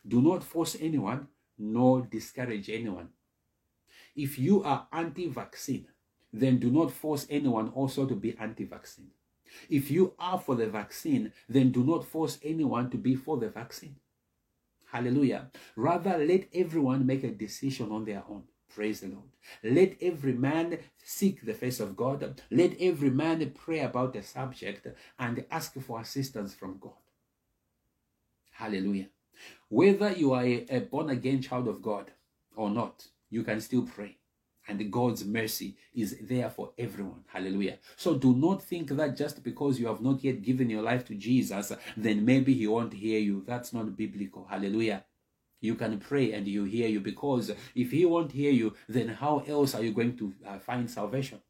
Do not force anyone nor discourage anyone if you are anti vaccine, then do not force anyone also to be anti vaccine. If you are for the vaccine, then do not force anyone to be for the vaccine. Hallelujah. Rather, let everyone make a decision on their own. Praise the Lord. Let every man seek the face of God. Let every man pray about the subject and ask for assistance from God. Hallelujah. Whether you are a born again child of God or not, you can still pray. And God's mercy is there for everyone. Hallelujah. So do not think that just because you have not yet given your life to Jesus, then maybe He won't hear you. That's not biblical. Hallelujah. You can pray and you hear you because if He won't hear you, then how else are you going to uh, find salvation?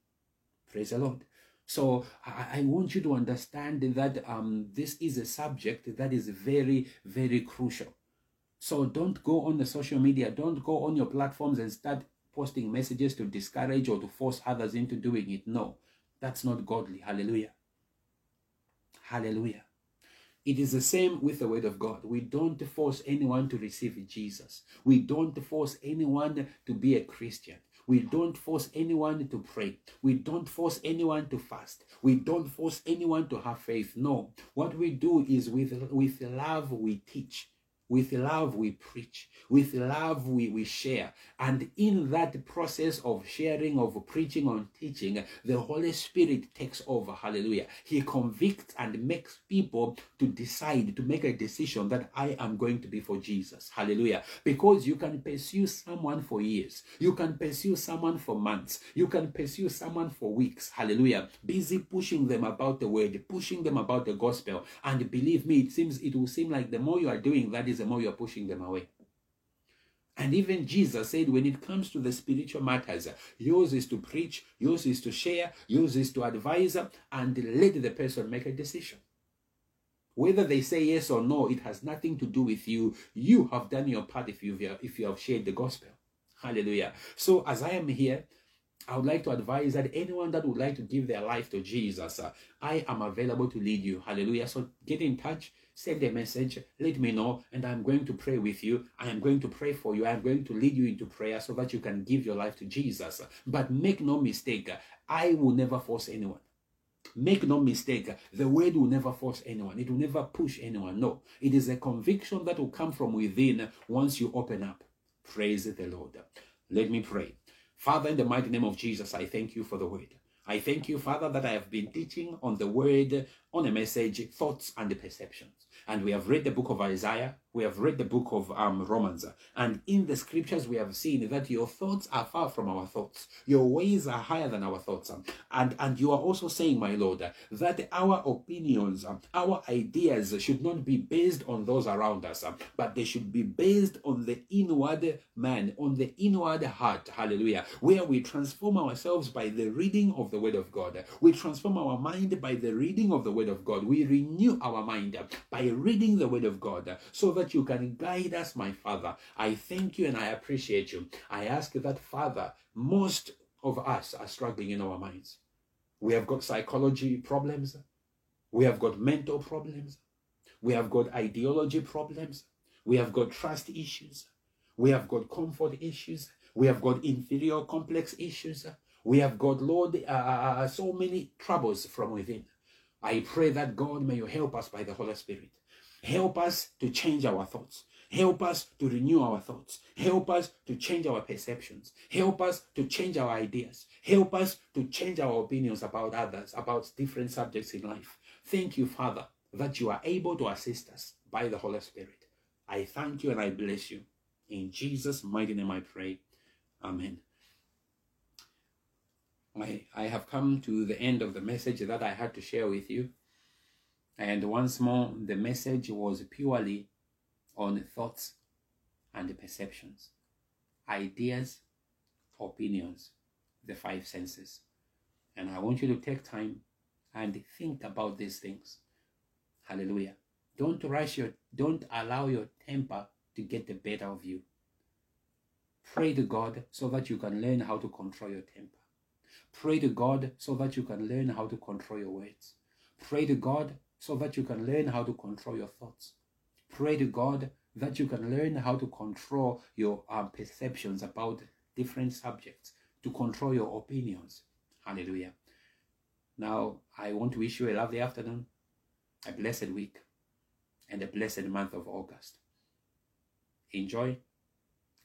Praise the Lord. So I, want you to understand that um, this is a subject that is very, very crucial. So don't go on the social media, don't go on your platforms and start posting messages to discourage or to force others into doing it. No, that's not godly. Hallelujah. Hallelujah. It is the same with the word of God. We don't force anyone to receive Jesus. We don't force anyone to be a Christian. We don't force anyone to pray. We don't force anyone to fast. We don't force anyone to have faith. No. What we do is with, with love we teach. With love, we preach. With love, we, we share. And in that process of sharing, of preaching, on teaching, the Holy Spirit takes over. Hallelujah. He convicts and makes people to decide, to make a decision that I am going to be for Jesus. Hallelujah. Because you can pursue someone for years. You can pursue someone for months. You can pursue someone for weeks. Hallelujah. Busy pushing them about the word, pushing them about the gospel. And believe me, it seems, it will seem like the more you are doing that is the more you're pushing them away. And even Jesus said, when it comes to the spiritual matters, yours is to preach, yours is to share, yours is to advise, and let the person make a decision. Whether they say yes or no, it has nothing to do with you. You have done your part if you if you have shared the gospel. Hallelujah. So as I am here, I would like to advise that anyone that would like to give their life to Jesus, I am available to lead you. Hallelujah. So get in touch send a message, let me know, and I'm going to pray with you. I am going to pray for you. I'm going to lead you into prayer so that you can give your life to Jesus. But make no mistake, I will never force anyone. Make no mistake, the word will never force anyone. It will never push anyone. No, it is a conviction that will come from within once you open up. Praise the Lord. Let me pray. Father, in the mighty name of Jesus, I thank you for the word. I thank you, Father, that I have been teaching on the word, on a message, thoughts and the perceptions. And we have read the book of Isaiah, we have read the book of um, Romans, and in the scriptures we have seen that your thoughts are far from our thoughts. Your ways are higher than our thoughts. Um, and, and you are also saying, my Lord, that our opinions, um, our ideas should not be based on those around us, um, but they should be based on the inward man, on the inward heart. Hallelujah. Where we transform ourselves by the reading of the word of God. We transform our mind by the reading of the word of God. We renew our mind by reading the word of God so that that you can guide us, my Father. I thank you and I appreciate you. I ask that, Father, most of us are struggling in our minds. We have got psychology problems. We have got mental problems. We have got ideology problems. We have got trust issues. We have got comfort issues. We have got inferior complex issues. We have got, Lord, uh, so many troubles from within. I pray that God may you help us by the Holy Spirit. Help us to change our thoughts. Help us to renew our thoughts. Help us to change our perceptions. Help us to change our ideas. Help us to change our opinions about others, about different subjects in life. Thank you, Father, that you are able to assist us by the Holy Spirit. I thank you and I bless you. In Jesus' mighty name I pray. Amen. I, I have come to the end of the message that I had to share with you. And once more, the message was purely on thoughts and perceptions, ideas, opinions, the five senses. And I want you to take time and think about these things. Hallelujah. Don't rush your, don't allow your temper to get the better of you. Pray to God so that you can learn how to control your temper. Pray to God so that you can learn how to control your words. Pray to God so that you can learn how to control your thoughts. Pray to God that you can learn how to control your um, perceptions about different subjects, to control your opinions. Hallelujah. Now, I want to wish you a lovely afternoon, a blessed week, and a blessed month of August. Enjoy,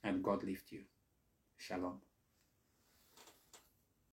and God lift you. Shalom.